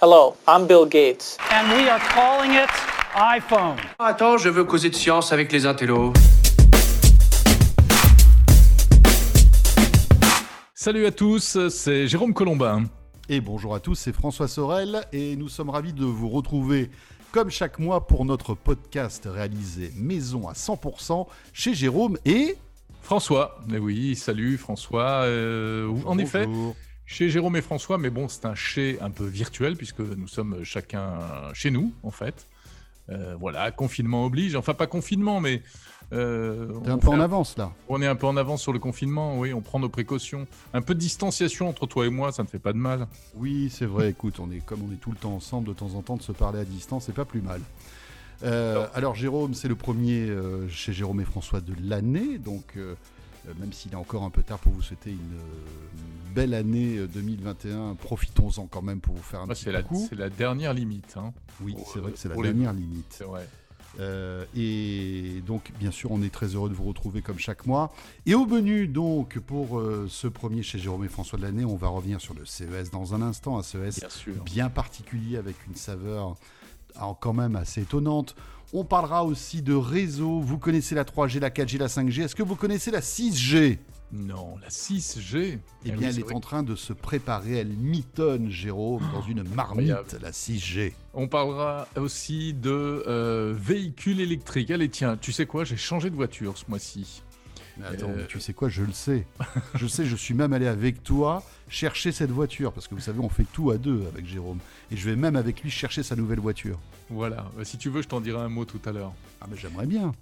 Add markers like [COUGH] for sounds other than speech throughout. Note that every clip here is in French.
Hello, I'm Bill Gates. And we are calling it iPhone. Attends, je veux causer de science avec les intellos. Salut à tous, c'est Jérôme Colombin. Et bonjour à tous, c'est François Sorel et nous sommes ravis de vous retrouver comme chaque mois pour notre podcast réalisé maison à 100% chez Jérôme et François. Mais oui, salut François. Euh, en effet, Bonjour. Chez Jérôme et François, mais bon, c'est un chez un peu virtuel puisque nous sommes chacun chez nous en fait. Euh, voilà, confinement oblige. Enfin, pas confinement, mais euh, T'es un peu en avance là. On est un peu en avance sur le confinement, oui, on prend nos précautions. Un peu de distanciation entre toi et moi, ça ne fait pas de mal. Oui, c'est vrai, écoute, on est comme on est tout le temps ensemble, de temps en temps, de se parler à distance, c'est pas plus mal. Euh, alors Jérôme, c'est le premier euh, chez Jérôme et François de l'année, donc même s'il est encore un peu tard pour vous souhaiter une euh, belle année euh, 2021, profitons-en quand même pour vous faire un petit c'est la, coucou. c'est la dernière limite. hein. Oui, c'est vrai que c'est la pour les- dernière limite. C'est vrai. Euh, et donc, bien sûr, on est très heureux de vous retrouver comme chaque mois. Et au menu, donc, pour euh, ce premier chez Jérôme et François de l'année, on va revenir sur le CES dans un instant, un CES Bien bien particulier avec une saveur alors, quand même assez étonnante. On parlera aussi de réseau. Vous connaissez la 3G, la 4G, la 5G. Est-ce que vous connaissez la 6G Non, la 6G. Eh oui, bien, elle est en train de se préparer. Elle mitonne, Jérôme, dans une marmite, la 6G. On parlera aussi de euh, véhicules électriques. Allez, tiens, tu sais quoi? J'ai changé de voiture ce mois-ci. Mais attends, Euh, mais tu sais quoi, je le sais. je sais, je suis même allé avec toi chercher cette voiture, parce que vous savez, on fait tout à deux avec Jérôme. Et je vais même avec lui chercher sa nouvelle voiture. Voilà. Euh, Si tu veux, je t'en dirai un mot tout à l'heure. Ah mais j'aimerais bien.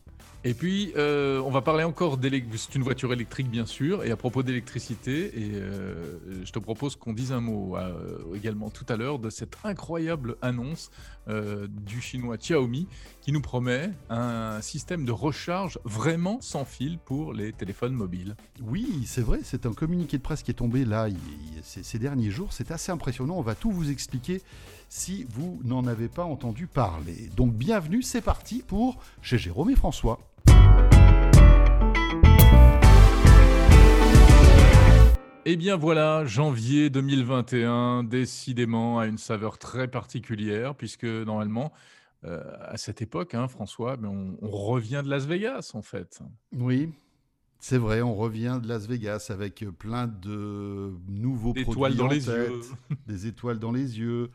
Et puis, euh, on va parler encore d'électricité. C'est une voiture électrique, bien sûr. Et à propos d'électricité, euh, je te propose qu'on dise un mot euh, également tout à l'heure de cette incroyable annonce du chinois Xiaomi qui nous promet un système de recharge vraiment sans fil pour les téléphones mobiles. Oui, c'est vrai, c'est un communiqué de presse qui est tombé là ces, ces derniers jours. C'est assez impressionnant. On va tout vous expliquer si vous n'en avez pas entendu parler. Donc bienvenue, c'est parti pour chez Jérôme et François. Eh bien voilà, janvier 2021, décidément à une saveur très particulière, puisque normalement, euh, à cette époque, hein, François, mais on, on revient de Las Vegas en fait. Oui, c'est vrai, on revient de Las Vegas avec plein de nouveaux Des produits étoiles dans en les tête, yeux. [LAUGHS] des étoiles dans les yeux,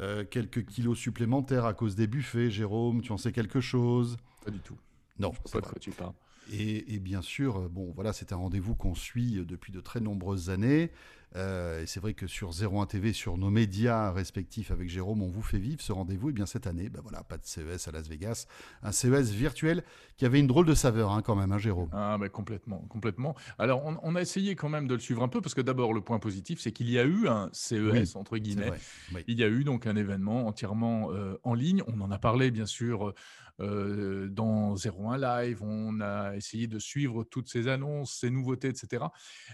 euh, quelques kilos supplémentaires à cause des buffets. Jérôme, tu en sais quelque chose? Pas du tout. Non, Je c'est sais pas de quoi tu parles. Et, bien sûr, euh, bon, voilà, c'est un rendez-vous qu'on suit depuis de très nombreuses années. Euh, et c'est vrai que sur 01 TV, sur nos médias respectifs avec Jérôme, on vous fait vivre ce rendez-vous. Et bien cette année, ben voilà, pas de CES à Las Vegas, un CES virtuel qui avait une drôle de saveur hein, quand même, hein, Jérôme. Ah, mais complètement, complètement. Alors, on, on a essayé quand même de le suivre un peu, parce que d'abord, le point positif, c'est qu'il y a eu un CES, Oui, entre guillemets. Oui. Il y a eu donc un événement entièrement euh, en ligne. On en a parlé, bien sûr, euh, dans 01 Live. On a essayé de suivre toutes ces annonces, ces nouveautés, etc.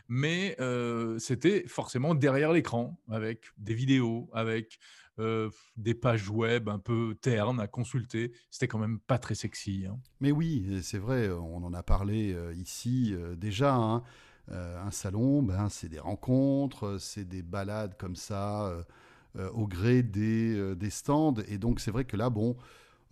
Mais euh, c'était forcément derrière l'écran, avec des vidéos, avec euh, des pages web un peu ternes à consulter. C'était quand même pas très sexy. hein. Mais oui, c'est vrai, on en a parlé euh, ici euh, déjà. hein. Un salon, ben, c'est des rencontres, c'est des balades comme ça, au gré des, des stands. Et donc, c'est vrai que là, bon.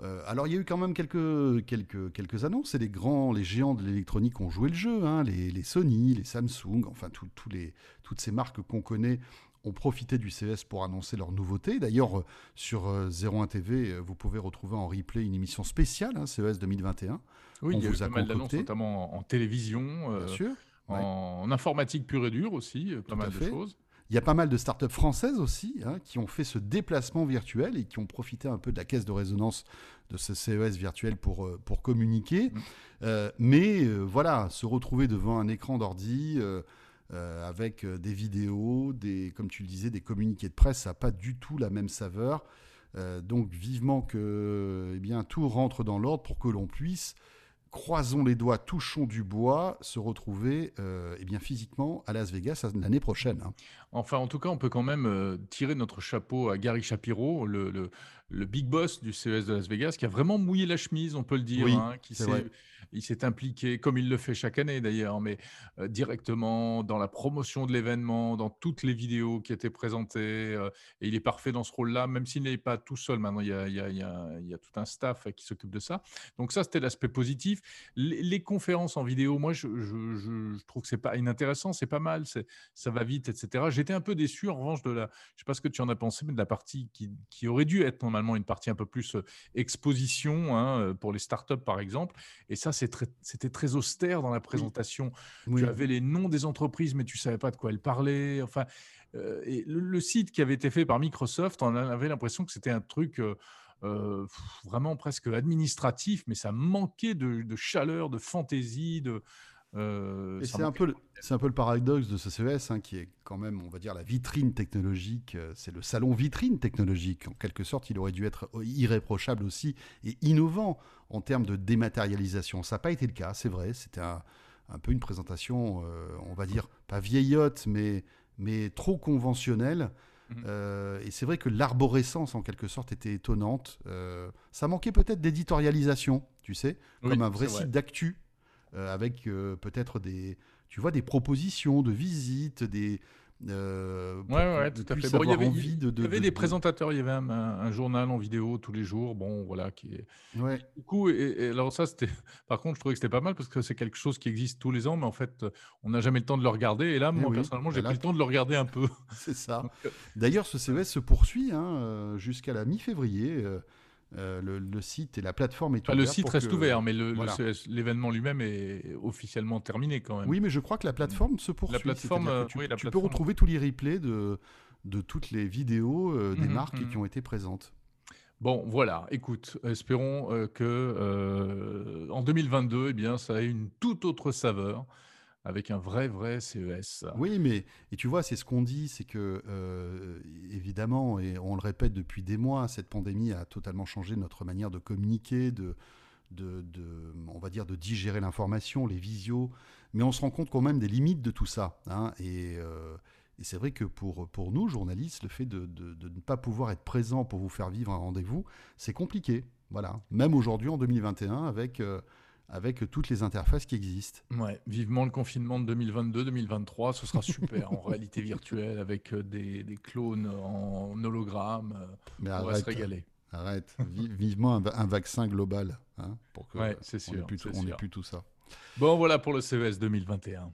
Euh, alors, il y a eu quand même quelques, quelques, quelques annonces. Et les grands, les géants de l'électronique ont joué le jeu. hein. les, les Sony, les Samsung, enfin, tout- les, toutes ces marques qu'on connaît ont profité du CES pour annoncer leurs nouveautés. D'ailleurs, euh, sur euh, 01 TV, euh, vous pouvez retrouver en replay une émission spéciale, hein, CES 2021. Oui, On il y a eu pas mal d'annonces, notamment en, en télévision, euh, Bien sûr. ouais. en, en informatique pure et dure aussi, pas Tout mal de choses. Il y a pas mal de startups françaises aussi hein, qui ont fait ce déplacement virtuel et qui ont profité un peu de la caisse de résonance de ce CES virtuel pour, euh, pour communiquer. Mm. Euh, mais euh, voilà, se retrouver devant un écran d'ordi euh, avec des vidéos, des, comme tu le disais, des communiqués de presse, ça n'a pas du tout la même saveur. Donc vivement que eh bien, tout rentre dans l'ordre pour que l'on puisse croisons les doigts, touchons du bois, se retrouver euh, eh bien, physiquement à Las Vegas l'année prochaine. hein. Enfin, en tout cas, on peut quand même euh, tirer notre chapeau à Gary Shapiro, le, le big boss du CES de Las Vegas, qui a vraiment mouillé la chemise, on peut le dire. Oui, hein, qui il s'est impliqué, comme il le fait chaque année d'ailleurs, mais euh, directement dans la promotion de l'événement, dans toutes les vidéos qui étaient présentées. euh, et il est parfait dans ce rôle-là, même s'il n'est pas tout seul. Maintenant, il y a, il y a- il y a- il y a tout un staff qui s'occupe de ça. Donc ça, c'était l'aspect positif. Les, les conférences en vidéo, moi, je, je- je- je trouve que c'est pas inintéressant, c'est pas mal, ça va vite, etc. J'étais un peu déçu, en revanche, de la, je sais pas ce que tu en as pensé, mais de la partie qui, qui aurait dû être normalement une partie un peu plus euh, exposition hein, euh, pour les startups, par exemple. Et ça, très- c'était très austère dans la présentation. Oui. Tu avais les noms des entreprises, mais tu savais pas de quoi elles parlaient. Enfin, euh, et le, le site qui avait été fait par Microsoft, on avait l'impression que c'était un truc euh, euh, vraiment presque administratif, mais ça manquait de, de chaleur, de fantaisie, de. Euh, c'est un, peu le- c'est un peu le paradoxe de ce CES, hein, qui est quand même, on va dire, la vitrine technologique. euh, C'est le salon vitrine technologique. En quelque sorte, il aurait dû être irréprochable aussi et innovant en termes de dématérialisation. Ça n'a pas été le cas, c'est vrai. C'était un, un peu une présentation, euh, on va dire, pas vieillotte, mais, mais trop conventionnelle. Mhm. Euh, et c'est vrai que l'arborescence, en quelque sorte, était étonnante. Ça manquait peut-être d'éditorialisation, tu sais, Oui, comme un vrai site d'actu, avec euh, peut-être des, tu vois, des propositions de visites, des... euh, Ouais, ouais, tout à fait. Bon, il y avait, envie de- il y de- avait de- des de- présentateurs, il y avait un, journal en vidéo tous les jours, bon, voilà, qui est... Ouais. Du coup, et, et alors ça, c'était... [LAUGHS] Par contre, je trouvais que c'était pas mal parce que c'est quelque chose qui existe tous les ans, mais en fait, euh, on n'a jamais le temps de le regarder. Et là, Eh moi, oui, personnellement, j'ai pris là- le temps de le regarder un peu. C'est ça. [LAUGHS] Euh, D'ailleurs, ce CES se poursuit hein, euh, jusqu'à la mi-février. Euh, euh, le, le site et la plateforme est enfin, le ouverte site pour reste que- ouvert, mais le- le voilà. L'événement lui-même est officiellement terminé quand même. Oui, mais je crois que la plateforme se poursuit. plateforme, euh, que tu, oui, la tu peux plateforme- retrouver tous les replays de, de toutes les vidéos euh, des Mhm, marques mhm. qui ont été présentes. Bon, voilà, écoute, espérons euh, que euh, en 2022, eh bien, ça ait une toute autre saveur avec un vrai, vrai CES. Oui, mais et tu vois, c'est ce qu'on dit, c'est que euh, évidemment, et on le répète depuis des mois, cette pandémie a totalement changé notre manière de communiquer, de, de, on va dire, de digérer l'information, les visios. Mais on se rend compte quand même des limites de tout ça. hein, et euh, et c'est vrai que pour, pour nous, journalistes, le fait de, de- de ne pas pouvoir être présent pour vous faire vivre un rendez-vous, c'est compliqué. Voilà. Même aujourd'hui, en 2021, avec, euh, avec toutes les interfaces qui existent. Ouais, vivement le confinement de 2022-2023, ce sera super en [LAUGHS] réalité virtuelle avec euh, des, des clones en hologramme. euh, Mais on va se régaler. Arrête. Vi- vivement un, va- un vaccin global. hein, pour que Ouais, c'est on ait sûr, plus, on tout ça. Bon, voilà pour le CES 2021.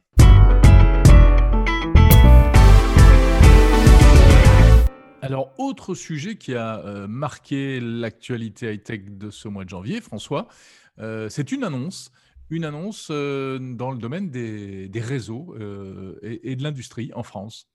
Alors, autre sujet qui a euh, marqué l'actualité high-tech de ce mois de janvier, François, c'est une annonce, une annonce euh, dans le domaine des, réseaux euh, et, de l'industrie en France.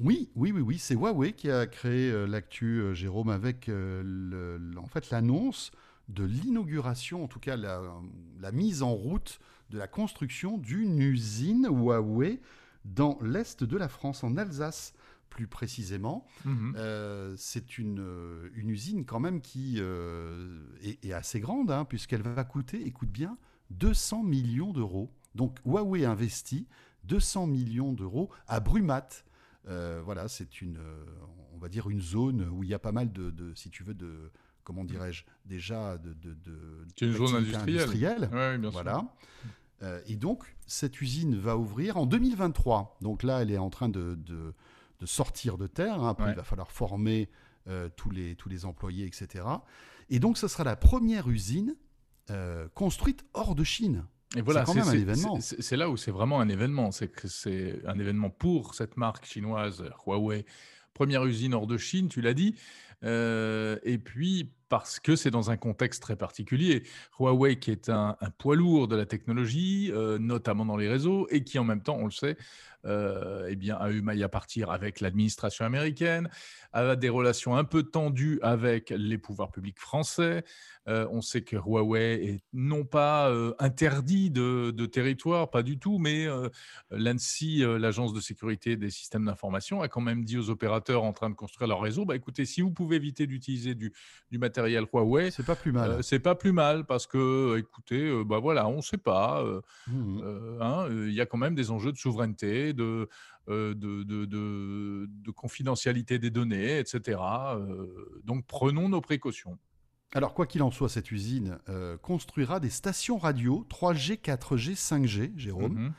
Oui, oui, oui, oui. C'est Huawei qui a créé euh, l'actu, euh, Jérôme, avec euh, en fait l'annonce de l'inauguration, en tout cas la mise en route de la construction d'une usine Huawei dans l'est de la France, en Alsace plus précisément. Mhm. Euh, c'est une, euh, une usine quand même qui euh, est, est assez grande, hein, puisqu'elle va coûter, écoute bien, 200 millions d'euros. Donc Huawei investit 200 millions d'euros à Brumat. Euh, voilà, c'est une, on va dire une zone où il y a pas mal de, de- si tu veux, de, comment dirais-je, déjà de, de, de C'est une zone industrielle. Ouais, bien sûr. voilà. Et donc, cette usine va ouvrir en 2023. Donc là, elle est en train de, de- de sortir de terre. hein. Après, Ouais. il va falloir former euh, tous, les, tous les employés, etc. Et donc, ce sera la première usine euh, construite hors de Chine. Et voilà, quand c'est- même un c'est- événement. c'est- C'est là où c'est vraiment un événement. C'est que c'est un événement pour cette marque chinoise Huawei. Première usine hors de Chine, tu l'as dit. Euh, et puis parce que c'est dans un contexte très particulier. Huawei qui est un, poids lourd de la technologie, euh, notamment dans les réseaux, et qui en même temps, on le sait, euh, eh bien, a eu maille à partir avec l'administration américaine, a des relations un peu tendues avec les pouvoirs publics français. Euh, on sait que Huawei est non pas interdit de, territoire, pas du tout, mais l'ANSI, l'agence de sécurité des systèmes d'information, a quand même dit aux opérateurs en train de construire leur réseau, bah, écoutez, si vous pouvez éviter d'utiliser du, du matériel matériel Huawei, C'est pas plus mal. euh, c'est pas plus mal parce que, écoutez, euh, bah voilà, on ne sait pas. euh, Mhm. euh, hein, euh, il y a quand même des enjeux de souveraineté, de, euh, de, de- de- de confidentialité des données, etc. Euh, donc prenons nos précautions. Alors, quoi qu'il en soit, cette usine euh, construira des stations radio 3G, 4G, 5G, Jérôme. Mhm.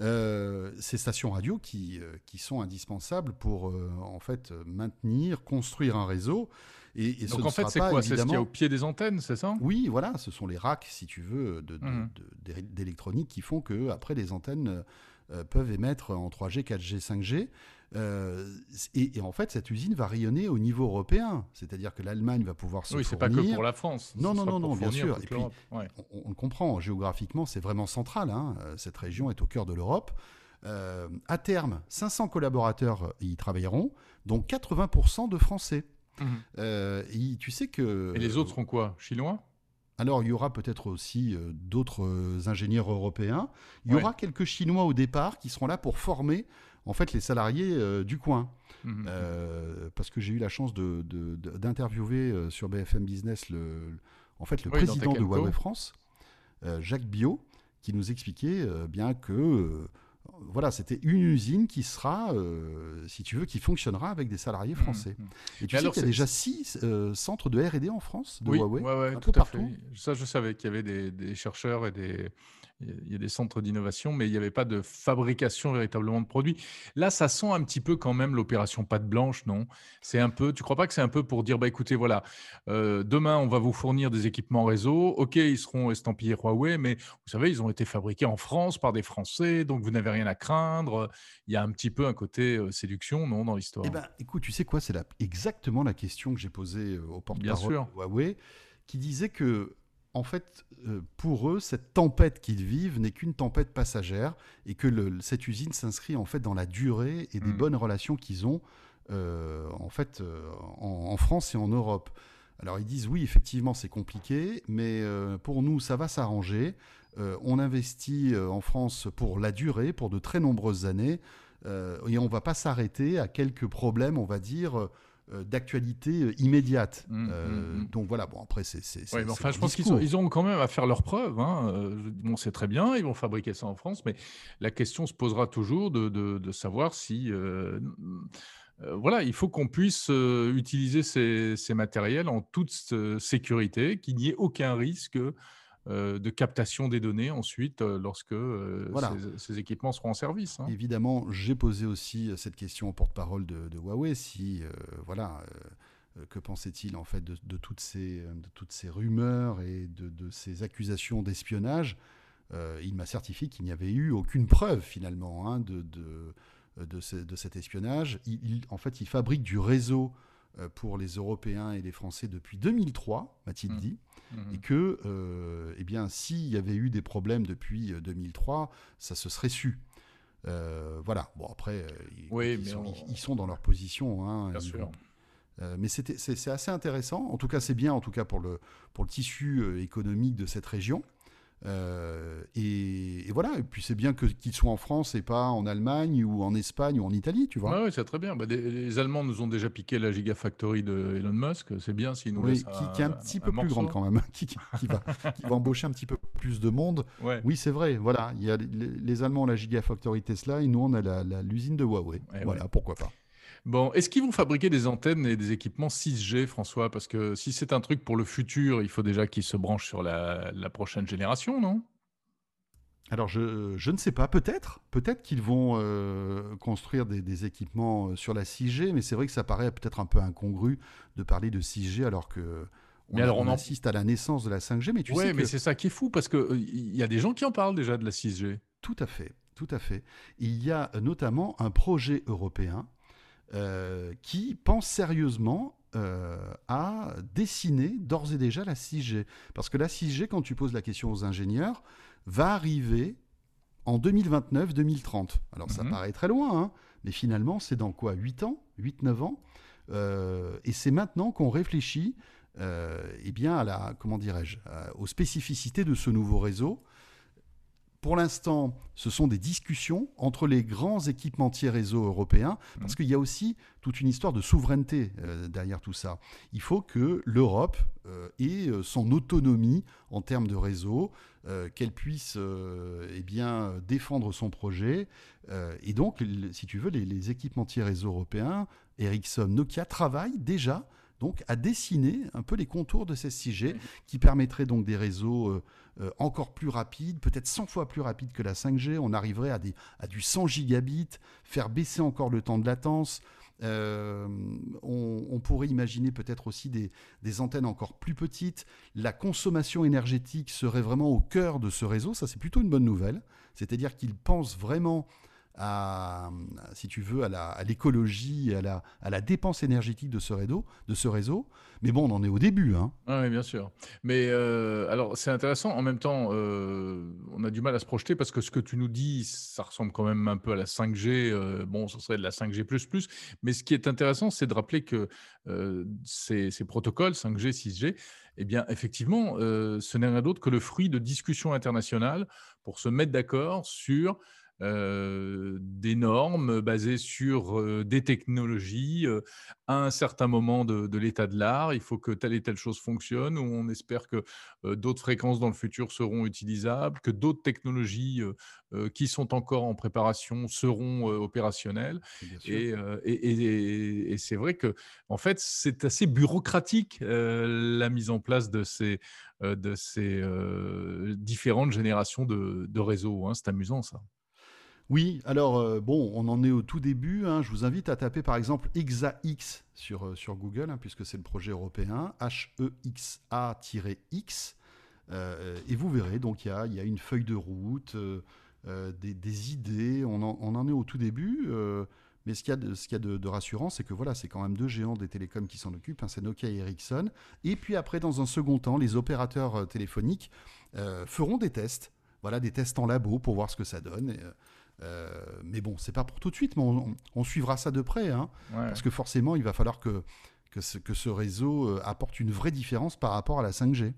Euh, ces stations radio qui, euh, qui sont indispensables pour euh, en fait euh, maintenir, construire un réseau. Et, et ce Donc en fait, c'est quoi? C'est ce qu'il y a au pied des antennes, c'est ça? Oui, voilà, ce sont les racks, si tu veux, de- de- de- d'é- d'électronique qui font que après les antennes euh, peuvent émettre en 3G, 4G, 5G. Euh, et, et en fait, cette usine va rayonner au niveau européen, c'est-à-dire que l'Allemagne va pouvoir se Oui, c'est pas que fournir. pour la France. Non, non, non, bien fournir sûr. toute Et puis, l'Europe. Ouais. on, on le comprend, géographiquement, c'est vraiment central. hein, euh, Cette région est au cœur de l'Europe. Euh, à terme, 500 collaborateurs y travailleront, dont 80% de Français. Mhm. Euh, et tu sais que. Et les autres seront quoi? Chinois? Alors, il y aura peut-être aussi euh, d'autres euh, ingénieurs européens. Il y Ouais. aura quelques Chinois au départ qui seront là pour former en fait les salariés euh, du coin. Mhm. Euh, parce que j'ai eu la chance de- de- de- d'interviewer euh, sur BFM Business le, en fait, le Oui, président de. Huawei France, euh, Jacques Biot, qui nous expliquait euh, bien que euh, voilà, c'était une usine qui sera, euh, si tu veux, qui fonctionnera avec des salariés français. Mhm. Et tu Mais sais qu'il y a déjà six euh, centres de R&D en France de oui, Huawei, ouais, ouais, un tout peu à partout. fait. Ça, je savais qu'il y avait des, des chercheurs et des, il y a des centres d'innovation, mais il n'y avait pas de fabrication véritablement de produits. Là, ça sent un petit peu quand même l'opération pâte blanche, non? C'est un peu. Tu crois pas que c'est un peu pour dire, bah écoutez, voilà, euh, demain on va vous fournir des équipements réseau. Ok, ils seront estampillés Huawei, mais vous savez, ils ont été fabriqués en France par des Français, donc vous n'avez rien à craindre. Il y a un petit peu un côté euh, séduction, non, dans l'histoire? Eh ben, écoute, tu sais quoi, c'est la- exactement la question que j'ai posée euh, au porte-parole de Huawei, qui disait que, en fait, euh, pour eux, cette tempête qu'ils vivent n'est qu'une tempête passagère et que le- cette usine s'inscrit en fait dans la durée et des Mm. bonnes relations qu'ils ont, euh, en fait, euh, en, en France et en Europe. Alors ils disent oui, effectivement, c'est compliqué, mais euh, pour nous, ça va s'arranger. Euh, on investit en France pour la durée, pour de très nombreuses années. Et on va pas s'arrêter à quelques problèmes, on va dire, d'actualité euh, immédiate. Mm, Euh, mm, mm. Donc voilà, bon, après, c'est. Ouais, enfin, je pense qu'ils ils ont quand même à faire leurs preuves. Hein. Euh, Bon, c'est très bien, ils vont fabriquer ça en France, mais la question se posera toujours de, de- de savoir si. euh, euh, voilà, il faut qu'on puisse euh, utiliser ces, ces matériels en toute euh, sécurité, qu'il n'y ait aucun risque euh, de captation des données ensuite euh, lorsque euh, Voilà. ces, ces équipements seront en service. hein. Évidemment, j'ai posé aussi euh, cette question au porte-parole de, de Huawei. Si, euh, voilà, euh, euh, que pensait-il en fait de, de toutes ces, euh, de toutes ces rumeurs et de, de ces accusations d'espionnage Euh, Il m'a certifié qu'il n'y avait eu aucune preuve finalement hein, de, de, de, ce- de cet espionnage. Il, il- en fait, il fabrique du réseau euh, pour les Européens et les Français depuis 2003, m'a-t-il Mm. dit Mhm. et que, euh, eh bien, s'il y avait eu des problèmes depuis euh, 2003, ça se serait su. Euh, voilà. Bon, après, euh, ils, Oui, ils mais sont, on- ils- ils sont dans leur position. hein, Bien sûr. vont- euh, mais c'est assez intéressant. En tout cas, c'est bien, en tout cas pour le, pour le tissu euh, économique de cette région. Euh, et, et voilà. Et puis c'est bien que qu'ils soient en France et pas en Allemagne ou en Espagne ou en Italie, tu vois. Ouais, c'est très bien. Bah, des- les Allemands nous ont déjà piqué la Gigafactory de Elon Musk. C'est bien s'ils nous Oui, laissent qui, un- qui est un petit peu plus grande quand même, [LAUGHS] qui, va, qui va embaucher un petit peu plus de monde. Ouais. Oui, c'est vrai. Voilà, il y a les, les Allemands ont la Gigafactory Tesla et nous on a l'usine de Huawei. Eh voilà, pourquoi pas. Bon, est-ce qu'ils vont fabriquer des antennes et des équipements 6G, François? Parce que si c'est un truc pour le futur, il faut déjà qu'ils se branchent sur la, la prochaine génération, non? Alors je, je ne sais pas, peut-être, peut-être qu'ils vont euh, construire des, des équipements euh, sur la 6G, mais c'est vrai que ça paraît peut-être un peu incongru de parler de 6G alors que on, Mais alors, on on en- assiste à la naissance de la 5G. Mais tu Ouais, sais mais que c'est ça qui est fou parce que euh, il y a des gens qui en parlent déjà de la 6G. Tout à fait, tout à fait. Il y a notamment un projet européen euh, qui pense sérieusement euh, à dessiner d'ores et déjà la 6G. Parce que la 6G, quand tu poses la question aux ingénieurs, va arriver en 2029-2030. Alors ça Mhm. paraît très loin, hein, mais finalement c'est dans quoi 8 ans 8-9 ans Euh, Et c'est maintenant qu'on réfléchit eh bien à la, comment dirais-je, aux spécificités de ce nouveau réseau Pour l'instant, ce sont des discussions entre les grands équipementiers réseau européens, parce mmh. qu'il y a aussi toute une histoire de souveraineté euh, derrière tout ça. Il faut que l'Europe euh, ait euh, son autonomie en termes de réseau, qu'elle puisse eh bien, défendre son projet. et donc, si tu veux, les, les équipementiers réseau européens, Ericsson, Nokia, travaillent déjà donc à dessiner un peu les contours de ces 6G qui permettraient donc des réseaux euh, encore plus rapides, peut-être 100 fois plus rapides que la 5G. On arriverait à, des, à du 100 gigabits, faire baisser encore le temps de latence. Euh, on, pourrait imaginer peut-être aussi des, des, antennes encore plus petites. La consommation énergétique serait vraiment au cœur de ce réseau. Ça, c'est plutôt une bonne nouvelle. C'est-à-dire qu'ils pensent vraiment à, si tu veux, à l'écologie, à, la, dépense énergétique de ce réseau. Mais bon, on en est au début. Hein. oui, bien sûr. Mais euh, alors, c'est intéressant. En même temps, euh, on a du mal à se projeter parce que ce que tu nous dis, ça ressemble quand même un peu à la 5G. Euh, bon, ce serait de la 5G. Mais ce qui est intéressant, c'est de rappeler que ces, ces, protocoles 5G, 6G, eh bien, effectivement, ce n'est rien d'autre que le fruit de discussions internationales pour se mettre d'accord sur euh, des normes basées sur euh, des technologies euh, à un certain moment de, l'état de l'art. Il faut que telle et telle chose fonctionne, ou on espère que d'autres fréquences dans le futur seront utilisables, que d'autres technologies qui sont encore en préparation seront opérationnelles. Et, et, c'est vrai que, en fait, c'est assez bureaucratique la mise en place de ces, de ces différentes générations de, de réseaux. Hein. C'est amusant ça. Oui, alors euh, bon, on en est au tout début. Hein. Je vous invite à taper par exemple EXA-X sur, euh, sur Google, hein, puisque c'est le projet européen, H-E-X-A-X. Euh, et vous verrez, donc il y a, une feuille de route, des, idées. On en, est au tout début. mais ce qu'il y a de, ce rassurant, c'est que voilà, c'est quand même deux géants des télécoms qui s'en occupent, hein, c'est Nokia et Ericsson. Et puis après, dans un second temps, les opérateurs téléphoniques feront des tests. Voilà, des tests en labo pour voir ce que ça donne. Euh, mais bon, c'est pas pour tout de suite, mais on, suivra ça de près, hein, parce que forcément, il va falloir que, que, ce, que ce réseau euh, apporte une vraie différence par rapport à la 5G.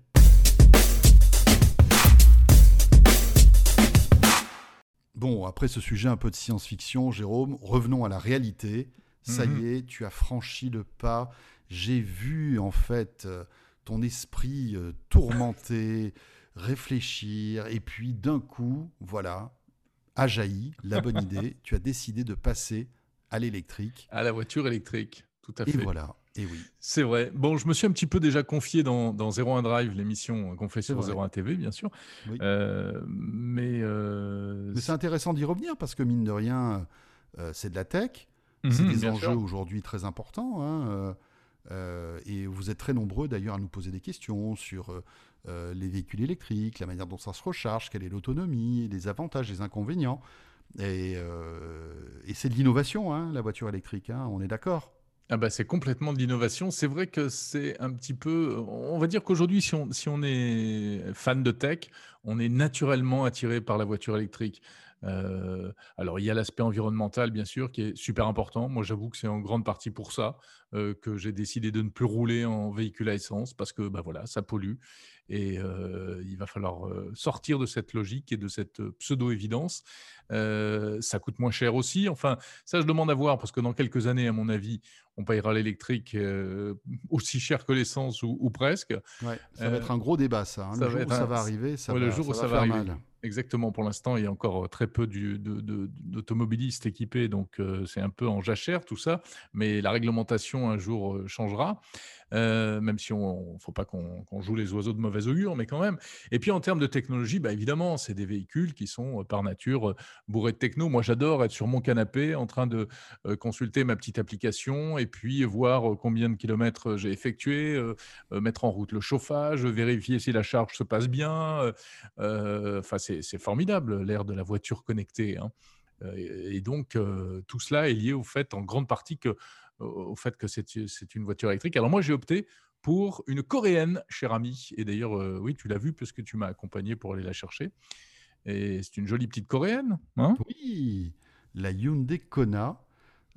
Bon, après ce sujet un peu de science-fiction, Jérôme, revenons à la réalité. Ça y mhm. est, tu as franchi le pas. J'ai vu en fait euh, ton esprit tourmenté, réfléchir, et puis d'un coup, voilà, a jailli la bonne idée. Tu as décidé de passer à l'électrique. À la voiture électrique, tout à fait. Et voilà. Et oui. C'est vrai. Bon, je me suis un petit peu déjà confié dans, dans 01 Drive, l'émission qu'on fait sur 01 TV, bien sûr. Euh, mais euh, mais c'est intéressant d'y revenir parce que, mine de rien, euh, c'est de la tech. Mhm, c'est des enjeux aujourd'hui très importants. Hein, et vous êtes très nombreux d'ailleurs à nous poser des questions sur euh, les véhicules électriques, la manière dont ça se recharge, quelle est l'autonomie, les avantages, les inconvénients. Et, euh, c'est de l'innovation, hein, la voiture électrique, hein, on est d'accord ah bah c'est complètement de l'innovation. C'est vrai que c'est un petit peu. On va dire qu'aujourd'hui, si on, si on est fan de tech, on est naturellement attiré par la voiture électrique. Euh, alors, il y a l'aspect environnemental, bien sûr, qui est super important. Moi, j'avoue que c'est en grande partie pour ça que j'ai décidé de ne plus rouler en véhicule à essence parce que bah voilà, ça pollue. Et il va falloir sortir de cette logique et de cette pseudo-évidence. ça coûte moins cher aussi. Enfin, ça, je demande à voir parce que dans quelques années, à mon avis, on payera l'électrique aussi cher que l'essence ou, presque. ça va être un gros débat, ça. Hein. Le jour où ça va arriver, ça va, le jour ça où ça va, arriver. Exactement. Pour l'instant, il y a encore très peu d'automobilistes équipés, donc c'est un peu en jachère tout ça. Mais la réglementation un jour changera. Euh, même si on ne faut pas qu'on joue les oiseaux de mauvais augure, mais quand même. Et puis en termes de technologie, bah, évidemment, c'est des véhicules qui sont euh, par nature euh, bourrés de techno. Moi, j'adore être sur mon canapé en train de consulter ma petite application et puis voir combien de kilomètres j'ai effectué, mettre en route le chauffage, vérifier si la charge se passe bien. Enfin, c'est formidable l'ère de la voiture connectée. Hein. Et donc, tout cela est lié au fait, en grande partie, que au fait que c'est une voiture électrique. Alors moi, j'ai opté pour une coréenne, cher ami. Et d'ailleurs, euh, oui, tu l'as vu puisque tu m'as accompagné pour aller la chercher. Et c'est une jolie petite coréenne. Hein? Oui, la Hyundai Kona.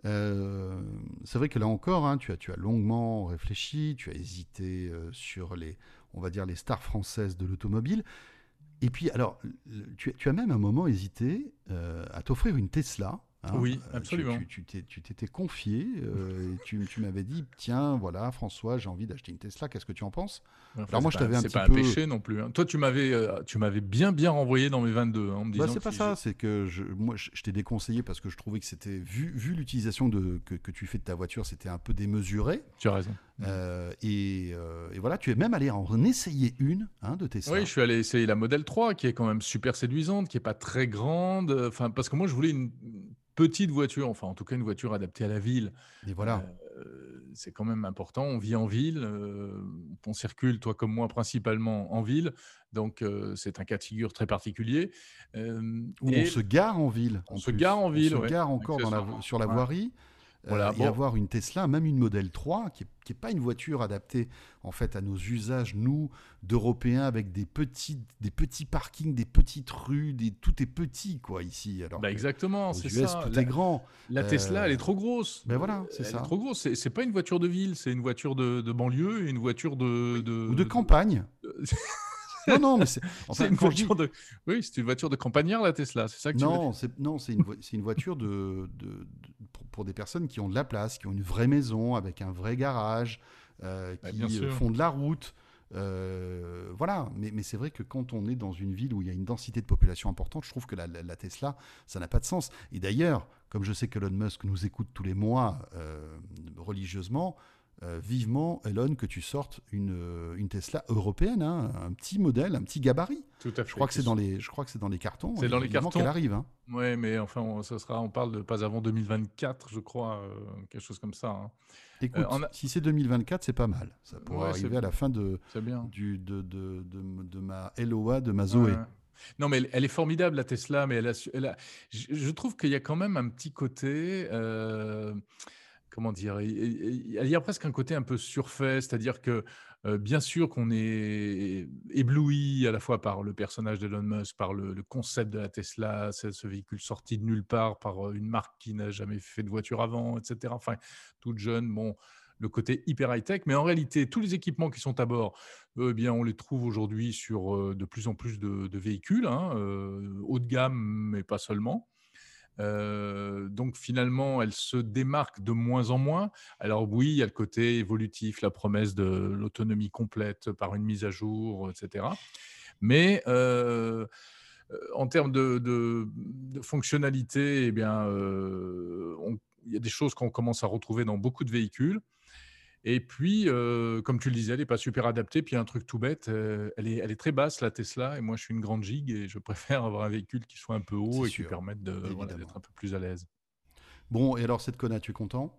Euh, c'est vrai que là encore, hein, tu, as, tu as longuement réfléchi, tu as hésité euh, sur les, on va dire, les stars françaises de l'automobile. Et puis, alors, tu, tu as même un moment hésité euh, à t'offrir une Tesla. Hein. Oui, Euh, absolument. Tu t'étais confié euh, et tu, tu m'avais dit tiens, voilà, François, j'ai envie d'acheter une Tesla, qu'est-ce que tu en penses? Enfin, Alors moi, c'est je t'avais pas- un C'est petit pas peu- un péché non plus. hein. Toi, tu m'avais, euh, tu m'avais bien, bien renvoyé dans mes 22 hein, en me disant. Bah, c'est pas ça, c'est que je, moi je, t'ai déconseillé parce que je trouvais que c'était, vu, vu l'utilisation que, que tu fais de ta voiture, c'était un peu démesuré. Tu as raison. Euh, et, euh, et voilà, tu es même allé en essayer une hein, de Tesla. Oui, je suis allé essayer la Model 3, qui est quand même super séduisante, qui est pas très grande. Enfin, parce que moi, je voulais une petite voiture, enfin, en tout cas, une voiture adaptée à la ville. Et voilà. Euh, c'est quand même important. On vit en ville, on circule, toi comme moi, principalement en ville. Donc, c'est un cas de figure très particulier. Où et- on se gare en ville. On en se plus. gare en ville, On se ouais, gare encore dans la, accessoirement. sur la Ouais. voirie. Euh, Voilà, et bon. avoir une Tesla, même une Model 3, qui n'est pas une voiture adaptée en fait à nos usages, nous, d'Européens, avec des petits, des petits parkings, des petites rues, des, tout est petit quoi ici. Alors Bah, exactement, c'est ça. tout La- est grand. La Tesla, Euh, elle est trop grosse. ben voilà, c'est ça. est trop grosse. C'est, pas une voiture de ville, c'est une voiture de, de banlieue et une voiture de. de Ou de campagne. [LAUGHS] Non, non, mais c'est. Enfin, une dis- voiture de. Oui, c'est une voiture de campagnard, la Tesla. C'est ça que tu veux dire Non, c'est non, c'est une, vo- c'est une voiture de, de- de- pour, des personnes qui ont de la place, qui ont une vraie maison avec un vrai garage, euh, Bah, qui euh, font de la route. euh, voilà, mais, mais c'est vrai que quand on est dans une ville où il y a une densité de population importante, je trouve que la, la- la Tesla, ça n'a pas de sens. Et d'ailleurs, comme je sais qu'Elon Musk nous écoute tous les mois euh, religieusement, euh, vivement, Elon, que tu sortes une, euh, une Tesla européenne, hein, un petit modèle, un petit gabarit. Tout à fait. Je crois que c'est dans les, je crois que c'est dans les cartons. C'est dans les cartons. qu'elle arrive. hein. Ouais, mais enfin, on, ça sera, on parle de pas avant 2024, je crois, euh, quelque chose comme ça. hein. Écoute, Euh, a- si c'est 2024, c'est pas mal. Ça pourrait Ouais, arriver à la fin de, bien. du, de, de, de, de ma LOA, de ma Zoé. Ouais. Non, mais elle, elle est formidable, la Tesla, mais elle a, su- elle a- je, je trouve qu'il y a quand même un petit côté, euh, comment dire, il, y a presque un côté un peu surfait, c'est-à-dire que euh, bien sûr qu'on est ébloui à la fois par le personnage d'Elon Musk, par le, concept de la Tesla, ce véhicule sorti de nulle part par euh, une marque qui n'a jamais fait de voiture avant, etc. Enfin, toute jeune, bon, le côté hyper high-tech, mais en réalité, tous les équipements qui sont à bord, euh, eh bien, on les trouve aujourd'hui sur de plus en plus de, véhicules, hein, haut de gamme, mais pas seulement. Donc finalement, elle se démarque de moins en moins. Alors oui, il y a le côté évolutif, la promesse de l'autonomie complète par une mise à jour, etc. Mais en termes de, fonctionnalité, eh bien, on- il y a des choses qu'on commence à retrouver dans beaucoup de véhicules. Et puis, euh, comme tu le disais, elle n'est pas super adaptée. Puis, un truc tout bête, euh, elle, est, elle est très basse, la Tesla. Et moi, je suis une grande gigue et je préfère [LAUGHS] avoir un véhicule qui soit un peu haut et qui sûr, permette voilà, évidemment. d'être un peu plus à l'aise. Bon, et alors cette connasse, tu es content?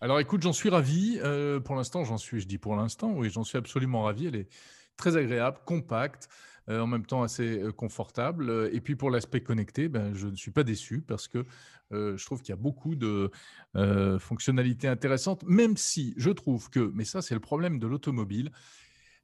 Alors écoute, j'en suis ravi. Euh, pour l'instant, j'en suis, je dis pour l'instant, oui, j'en suis absolument ravi. Elle est très agréable, compacte, en même temps assez euh, confortable. Euh, Et puis pour l'aspect connecté, ben, je ne suis pas déçu parce que euh, je trouve qu'il y a beaucoup de euh, fonctionnalités intéressantes, même si je trouve que, mais ça c'est le problème de l'automobile,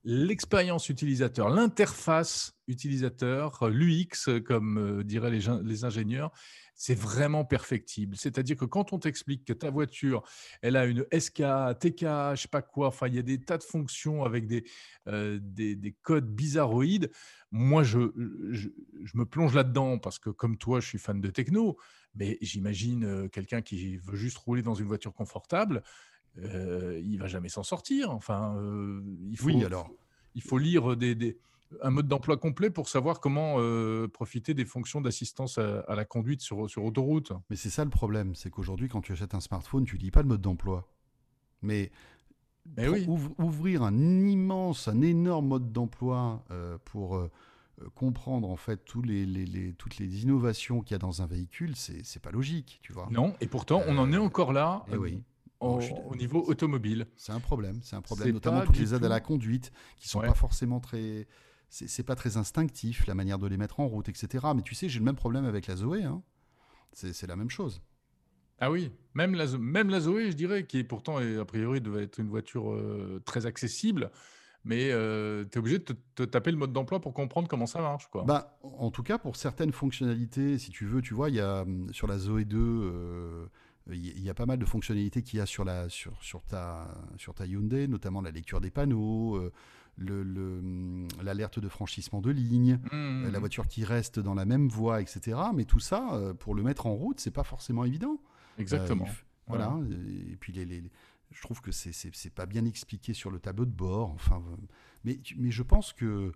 l'expérience utilisateur, l'interface utilisateur, euh, l'UX, euh, comme euh, diraient les, ingénieurs, c'est vraiment perfectible. C'est-à-dire que quand on t'explique que ta voiture, elle a une SK, TK, je sais pas quoi, enfin, il y a des tas de fonctions avec des, des, des codes bizarroïdes. Moi, je, je, me plonge là-dedans parce que, comme toi, je suis fan de techno, mais j'imagine quelqu'un qui veut juste rouler dans une voiture confortable, euh, il va jamais s'en sortir. Enfin, euh, il faut, Oui, alors. il faut lire des, des- un mode d'emploi complet pour savoir comment euh, profiter des fonctions d'assistance à, à la conduite sur, sur autoroute. Mais c'est ça le problème, c'est qu'aujourd'hui, quand tu achètes un smartphone, tu lis pas le mode d'emploi. Mais, oui. ouvrir un immense, un énorme mode d'emploi euh, pour euh, comprendre en fait tous les, les- les- toutes les innovations qu'il y a dans un véhicule, c'est pas logique, tu vois. Non, et pourtant, on en est encore là Eh oui. Suis- au niveau automobile. C'est un problème, c'est un problème, notamment toutes les aides à la conduite qui sont Ouais. pas forcément très, c'est c'est pas très instinctif la manière de les mettre en route, etc. Mais tu sais, j'ai le même problème avec la Zoé, hein. c'est c'est la même chose. Ah oui, même la, même la Zoé, je dirais, qui est pourtant, et a priori, devait être une voiture euh, très accessible, mais tu es obligé de te, te taper le mode d'emploi pour comprendre comment ça marche. Quoi. Bah, en tout cas, pour certaines fonctionnalités, si tu veux, tu vois, il y a hum, sur la Zoé 2, euh, il y a pas mal de fonctionnalités qu'il y a sur, la, sur, sur, ta, sur ta Hyundai, notamment la lecture des panneaux, euh, le- l'alerte de franchissement de ligne, Mmh, euh, la mmh. voiture qui reste dans la même voie, etc. Mais tout ça, euh, pour le mettre en route, c'est pas forcément évident. Exactement. Euh, voilà. Et puis les, les- je trouve que c'est pas bien expliqué sur le tableau de bord. Enfin, mais, mais je pense que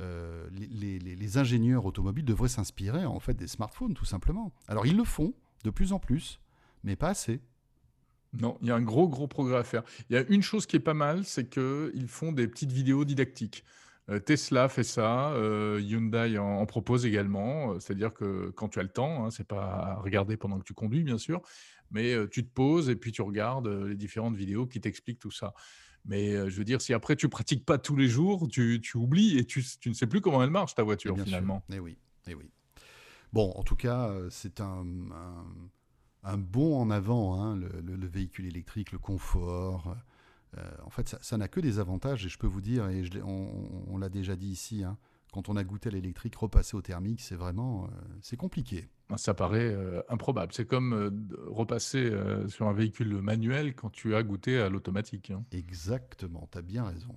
euh, les- les ingénieurs automobiles devraient s'inspirer en fait des smartphones, tout simplement. Alors ils le font de plus en plus, mais pas assez. Non, il y a un gros, gros progrès à faire. Il y a une chose qui est pas mal, c'est qu'ils font des petites vidéos didactiques. Euh, Tesla fait ça, euh, Hyundai en, en propose également. Euh, C'est-à-dire que quand tu as le temps, hein, c'est pas à regarder pendant que tu conduis, bien sûr, mais euh, tu te poses et puis tu regardes euh, les différentes vidéos qui t'expliquent tout ça. Mais je veux dire, si après tu pratiques pas tous les jours, tu, tu oublies et tu, tu ne sais plus comment elle marche, ta voiture, Bien sûr. finalement. Eh oui, eh oui. Bon, en tout cas, c'est un, un, un bond en avant, hein, le, le- le véhicule électrique, le confort. Euh, en fait, ça n'a que des avantages, et je peux vous dire, et je on, on l'a déjà dit ici, hein, quand on a goûté à l'électrique, repasser au thermique, c'est vraiment, euh, c'est compliqué. Ben, Ça paraît euh, improbable. C'est comme euh, repasser sur un véhicule manuel quand tu as goûté à l'automatique. hein. Exactement, tu as bien raison.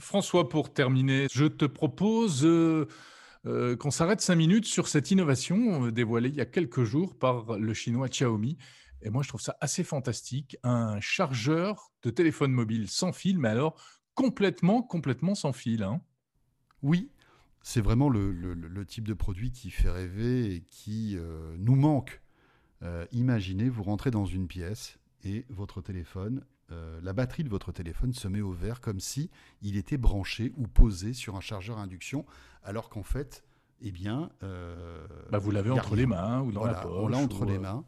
François, pour terminer, je te propose euh, qu'on s'arrête cinq minutes sur cette innovation euh, dévoilée il y a quelques jours par le chinois Xiaomi. Et moi, je trouve ça assez fantastique. Un chargeur de téléphone mobile sans fil, mais alors complètement, complètement sans fil. hein. Oui, c'est vraiment le, type de produit qui fait rêver et qui euh, nous manque. Imaginez, vous rentrez dans une pièce et votre téléphone, euh, la batterie de votre téléphone se met au vert comme si il était branché ou posé sur un chargeur à induction, alors qu'en fait, eh bien, euh, Bah, vous l'avez entre rien. les mains ou dans Voilà, la poche. on l'a entre ou, les euh, mains.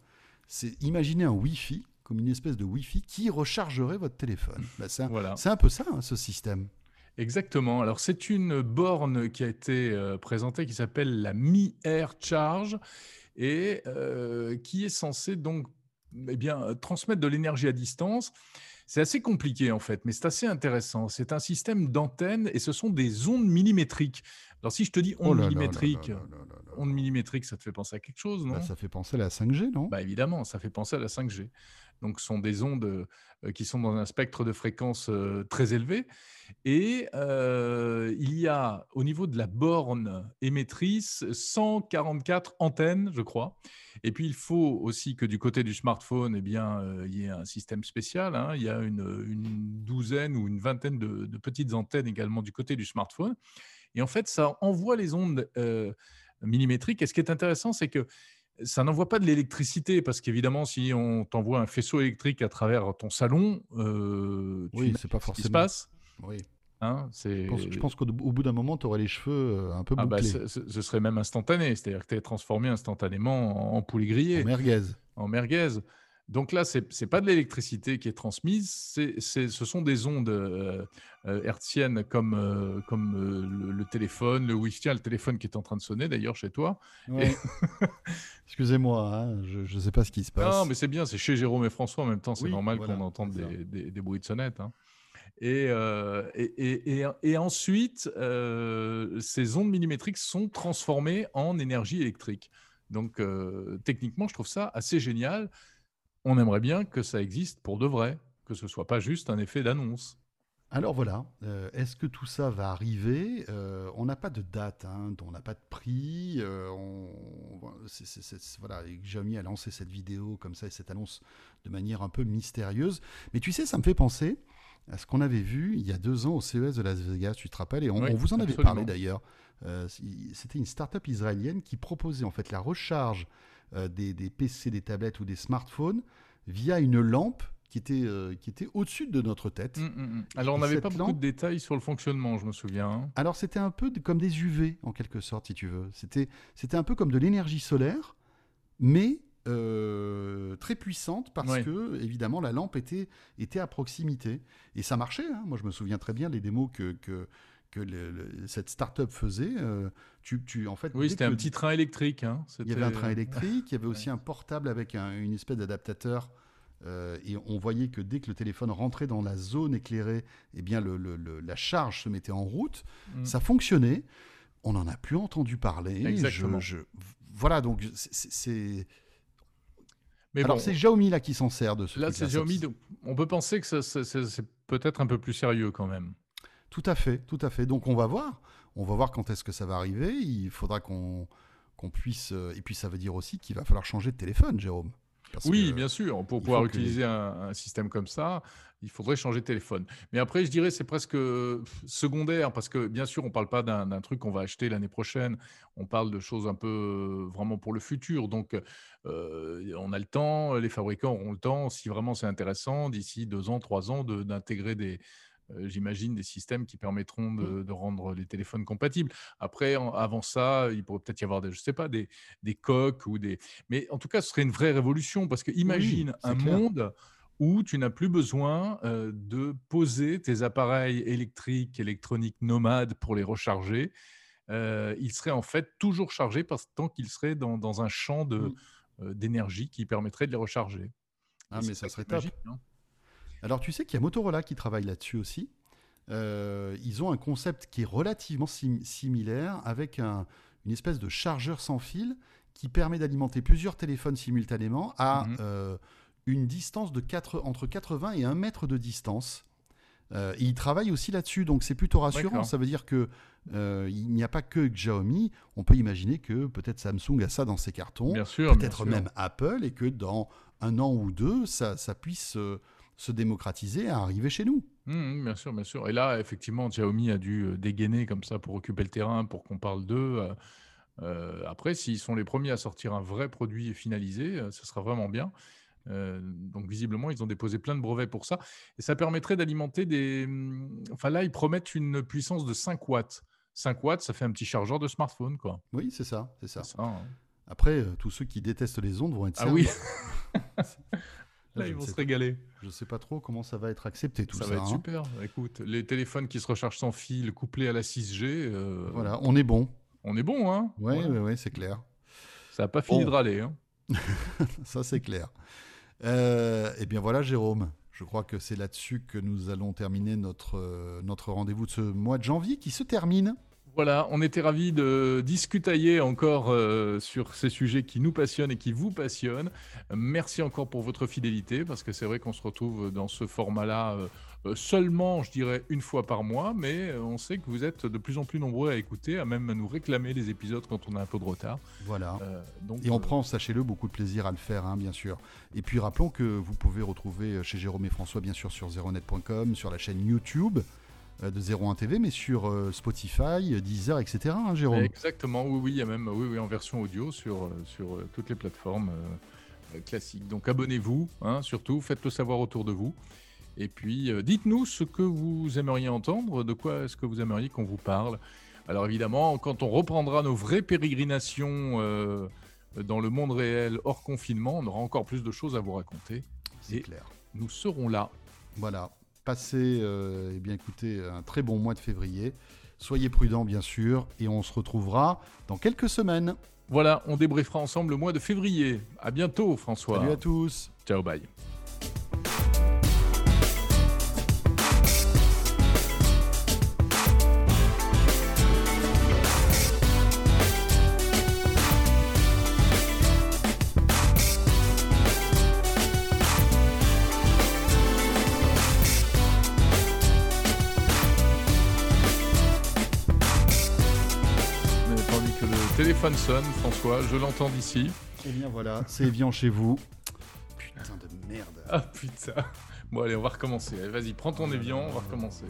C'est imaginez un Wi-Fi comme une espèce de Wi-Fi qui rechargerait votre téléphone. Bah, c'est un, Voilà. c'est un peu ça, hein, ce système. Exactement. Alors, c'est une borne qui a été euh, présentée qui s'appelle la Mi Air Charge et euh, qui est censée donc eh bien, euh, transmettre de l'énergie à distance. C'est assez compliqué en fait, mais c'est assez intéressant. C'est un système d'antenne et ce sont des ondes millimétriques. Alors, si je te dis ondes là millimétriques, là là ondes millimétriques, ça te fait penser à quelque chose, non? Bah, ça fait penser à la 5G, non? Bah évidemment, ça fait penser à la 5G. Donc, ce sont des ondes euh, qui sont dans un spectre de fréquence euh, très élevé. Et euh, il y a, au niveau de la borne émettrice, 144 antennes, je crois. Et puis, il faut aussi que du côté du smartphone, eh bien, euh, il y ait un système spécial. hein. Il y a une, une douzaine ou une vingtaine de, de petites antennes également du côté du smartphone. Et en fait, ça envoie les ondes euh, millimétriques. Et ce qui est intéressant, c'est que ça n'envoie pas de l'électricité parce qu'évidemment, si on t'envoie un faisceau électrique à travers ton salon, euh, tu Oui, c'est pas ce qui se forcément. passe. Oui. hein. Je pense, qu'au au bout d'un moment, tu aurais les cheveux euh, un peu Ah bah, bouclés. ce, ce- ce serait même instantané, c'est-à-dire que tu es transformé instantanément en, en poulet grillé, en merguez. en merguez. Donc là, c'est n'est pas de l'électricité qui est transmise, ce sont des ondes euh, euh, hertziennes comme, euh, comme euh, le, le téléphone, le Wi-Fi, le téléphone qui est en train de sonner d'ailleurs chez toi. Ouais. [LAUGHS] Excusez-moi, hein, je ne sais pas ce qui se passe. Non, mais c'est bien, c'est chez Jérôme et François en même temps, c'est Oui, normal voilà, qu'on entende des, des- des bruits de sonnette. hein. Et, et, ensuite, ces ondes millimétriques sont transformées en énergie électrique. Donc, techniquement, je trouve ça assez génial. On aimerait bien que ça existe pour de vrai, que ce soit pas juste un effet d'annonce. Alors voilà, euh, est-ce que tout ça va arriver? Euh, On n'a pas de date, hein, on n'a pas de prix. euh, on, c'est- c'est- c'est- voilà, et Xiaomi a lancé cette vidéo comme ça et cette annonce de manière un peu mystérieuse. Mais tu sais, ça me fait penser à ce qu'on avait vu il y a deux ans au CES de Las Vegas, tu te rappelles? Et on, Oui, on vous en avait parlé d'ailleurs. Euh, C'était une start-up israélienne qui proposait en fait la recharge euh, des, des PC, des tablettes ou des smartphones via une lampe qui était, euh, qui était au-dessus de notre tête. Hum, hum, hum. Alors, on n'avait pas beaucoup de détails sur le fonctionnement, je me souviens. hein. Alors c'était un peu comme des UV en quelque sorte, si tu veux. C'était c'était un peu comme de l'énergie solaire, mais euh, très puissante parce que évidemment la lampe était était à proximité et ça marchait. hein. Moi je me souviens très bien les démos que que que le- le- cette start-up faisait. euh, tu, tu en fait Oui, c'était un petit train électrique. hein. il y avait un train électrique, il y avait aussi un portable avec un- une espèce d'adaptateur. euh, et on voyait que dès que le téléphone rentrait dans la zone éclairée, eh bien le- la charge se mettait en route. Mm. Ça fonctionnait. On n'en a plus entendu parler. Exactement. Je, je- voilà, donc c'est- Mais Alors bon, c'est Xiaomi là qui s'en sert de ce là, c'est Xiaomi. donc on peut penser que c'est peut-être un peu plus sérieux quand même. Tout à fait, tout à fait. Donc on va voir, on va voir quand est-ce que ça va arriver. Il faudra qu'on qu'on puisse. euh, Et puis ça veut dire aussi qu'il va falloir changer de téléphone, Jérôme. Parce Oui, bien sûr. Pour pouvoir que- utiliser un, un système comme ça, il faudrait changer de téléphone. Mais après, je dirais c'est presque secondaire parce que bien sûr, on parle pas d'un truc qu'on va acheter l'année prochaine. On parle de choses un peu euh, vraiment pour le futur. Donc, euh, on a le temps, les fabricants auront le temps, si vraiment c'est intéressant, d'ici deux ans, trois ans, de- d'intégrer des, j'imagine, des systèmes qui permettront de, de rendre les téléphones compatibles. Après, en- avant ça, il pourrait peut-être y avoir des, je sais pas, des, des coques ou des. Mais en tout cas, ce serait une vraie révolution parce que imagine un clair. monde où tu n'as plus besoin euh, de poser tes appareils électriques, électroniques nomades pour les recharger. Euh, ils seraient en fait toujours chargés parce, tant qu'ils seraient dans, dans un champ Mm. euh, d'énergie qui permettrait de les recharger. Ah, Et mais ça serait est top. Alors tu sais qu'il y a Motorola qui travaille là-dessus aussi. Euh, ils ont un concept qui est relativement sim- similaire avec un- une espèce de chargeur sans fil qui permet d'alimenter plusieurs téléphones simultanément à Mhm. euh, une distance de 4, entre 80 et 1 mètre de distance. Euh, et ils travaillent aussi là-dessus, donc c'est plutôt rassurant. Ça veut dire que euh, il n'y a pas que Xiaomi. On peut imaginer que peut-être Samsung a ça dans ses cartons peut-être même Apple, et que dans un an ou deux, ça, ça puisse se démocratiser à arriver chez nous. Mmh, bien sûr, bien sûr. Et là, effectivement, Xiaomi a dû euh, dégainer comme ça pour occuper le terrain, pour qu'on parle d'eux. Euh, euh, après, s'ils sont les premiers à sortir un vrai produit finalisé, ce sera vraiment bien. Euh, donc, visiblement, ils ont déposé plein de brevets pour ça. Et ça permettrait d'alimenter des. hum, Enfin, là, ils promettent une puissance de 5 watts. 5 watts, ça fait un petit chargeur de smartphone, quoi. Oui, c'est ça, c'est ça. Hein. Après, tous ceux qui détestent les ondes vont être Ah servis. oui, [LAUGHS] Là, ils ne vont se régaler. Je sais pas trop comment ça va être accepté tout Ça ça. va être hein. super. Écoute, les téléphones qui se rechargent sans fil couplés à la 6G, euh, Voilà, on est bon. on est bon, hein Ouais, Voilà. ouais, ouais, c'est clair. Ça n'a pas fini de râler. Hein. [LAUGHS] Ça, c'est clair. Euh, eh bien voilà, Jérôme. Je crois que c'est là-dessus que nous allons terminer notre, euh, notre rendez-vous de ce mois de janvier qui se termine. Voilà, on était ravis de discutailler encore euh, sur ces sujets qui nous passionnent et qui vous passionnent. Merci encore pour votre fidélité, parce que c'est vrai qu'on se retrouve dans ce format-là euh, euh, seulement, je dirais, une fois par mois, mais on sait que vous êtes de plus en plus nombreux à écouter, à même nous réclamer les épisodes quand on a un peu de retard. Voilà. Euh, donc, Et on prend, sachez-le, beaucoup de plaisir à le faire, hein, bien sûr. Et puis rappelons que vous pouvez retrouver chez Jérôme et François, bien sûr, sur zeronet.com, sur la chaîne YouTube de 01 TV, mais sur euh, Spotify, euh, Deezer, etc. hein, Jérôme Exactement, oui, oui, il y a même oui, oui, en version audio sur, euh, sur euh, toutes les plateformes euh, euh, classiques. Donc abonnez-vous, hein, surtout, faites-le savoir autour de vous. Et puis, euh, dites-nous ce que vous aimeriez entendre, de quoi est-ce que vous aimeriez qu'on vous parle. Alors évidemment, quand on reprendra nos vraies pérégrinations euh, dans le monde réel hors confinement, on aura encore plus de choses à vous raconter. C'est clair. Nous serons là. Voilà. Passez, euh, eh bien, écoutez, un très bon mois de février. Soyez prudents, bien sûr, et on se retrouvera dans quelques semaines. Voilà, on débriefera ensemble le mois de février. À bientôt, François. Salut à tous Ciao, bye. François, je l'entends d'ici. Eh bien voilà, c'est Evian chez vous. Putain de merde. Ah putain. Bon allez, on va recommencer. Vas-y, prends ton évian, on va recommencer.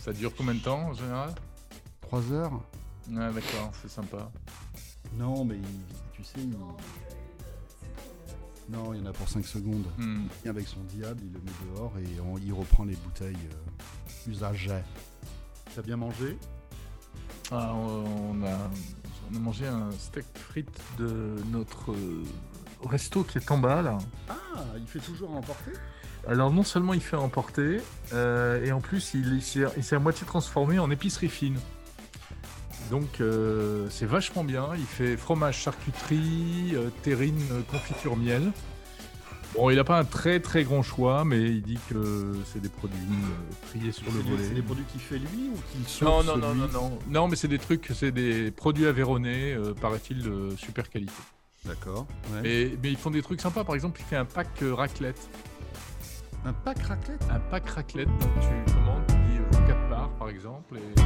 Ça dure combien de temps en général? 3 heures? Ah d'accord, c'est sympa. Non, mais il- tu sais, il... Non, il y en a pour 5 secondes. Hmm. Avec son diable, il le met dehors et on- il reprend les bouteilles euh, usagées. T'as bien mangé? Ah, on, a, on a mangé un steak frites de notre euh, resto qui est en bas là. Ah, il fait toujours à emporter? Alors non seulement il fait emporter, euh, et en plus il, il s'est à moitié transformé en épicerie fine. Donc euh, c'est vachement bien. Il fait fromage, charcuterie, euh, terrine, confiture, miel. Bon, il n'a pas un très très grand choix, mais il dit que c'est des produits euh, triés sur le volet. C'est des produits qu'il fait lui ou qu'il sauve Non, non, non, non, non. Non, mais c'est des trucs, c'est des produits avéronnés, euh, paraît-il, de super qualité. D'accord. ouais. Mais, mais ils font des trucs sympas. Par exemple, il fait un pack euh, raclette. Un pack raclette? Un pack raclette, donc tu commandes, tu dis euh, 4 parts par exemple, et,